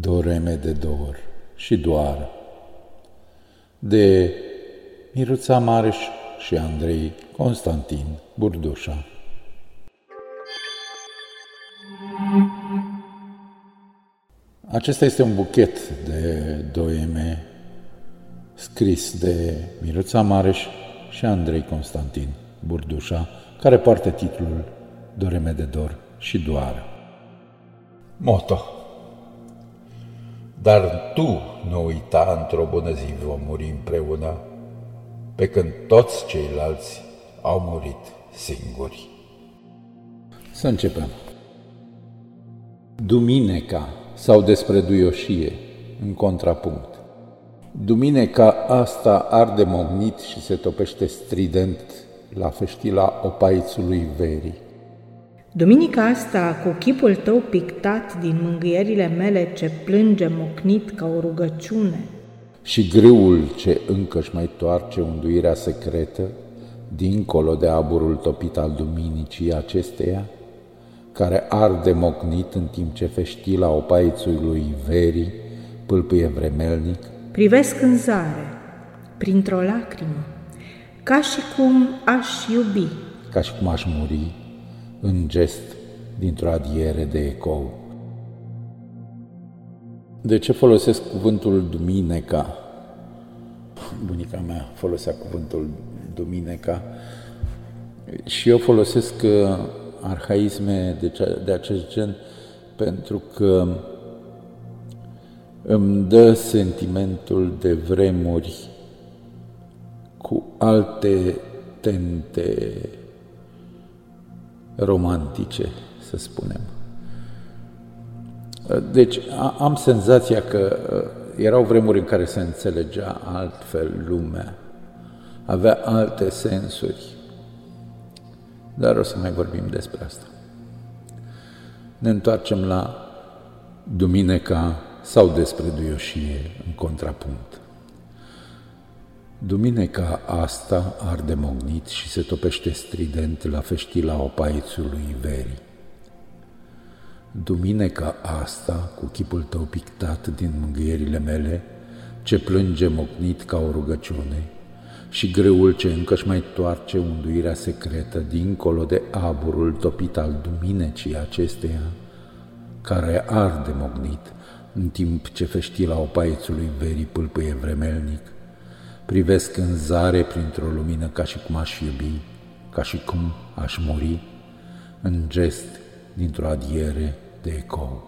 Doreme de dor și doar de Miruța Mareș și Andrei Constantin Burdușa. Acesta este un buchet de doeme scris de Miruța Mareș și Andrei Constantin Burdușa, care poartă titlul Doreme de dor și doar. Moto dar tu nu uita, într-o bună zi vom muri împreună, pe când toți ceilalți au murit singuri. Să începem. Duminica sau despre duioșie, în contrapunct. Duminica asta arde mognit și se topește strident la feștila opaițului verii. Duminica asta, cu chipul tău pictat din mângâierile mele ce plânge mocnit ca o rugăciune, și grâul ce încă-și mai toarce unduirea secretă, dincolo de aburul topit al duminicii acesteia, care arde mocnit în timp ce feștila opaițului verii pâlpâie vremelnic, privesc în zare, printr-o lacrimă, ca și cum aș iubi, ca și cum aș muri, în gest dintr-o adiere de ecou. De ce folosesc cuvântul dumineca? Bunica mea folosea cuvântul dumineca și eu folosesc uh, arhaisme de, cea, de acest gen pentru că îmi dă sentimentul de vremuri cu alte tente romantice, să spunem. Deci am senzația că uh, erau vremuri în care se înțelegea altfel lumea, avea alte sensuri, dar o să mai vorbim despre asta. Ne întoarcem la Duminica sau despre duioșie în contrapunct. Duminica asta arde mognit și se topește strident la feștila opaițului verii. Duminica asta, cu chipul tău pictat din mângâierile mele, ce plânge mocnit ca o rugăciune, și greul ce încă-și mai toarce unduirea secretă dincolo de aburul topit al duminecii acesteia, care arde mognit în timp ce feștila opaițului verii pâlpâie vremelnic, Privesc în zare printr-o lumină ca și cum aș iubi, ca și cum aș muri, în gest dintr-o adiere de ecou.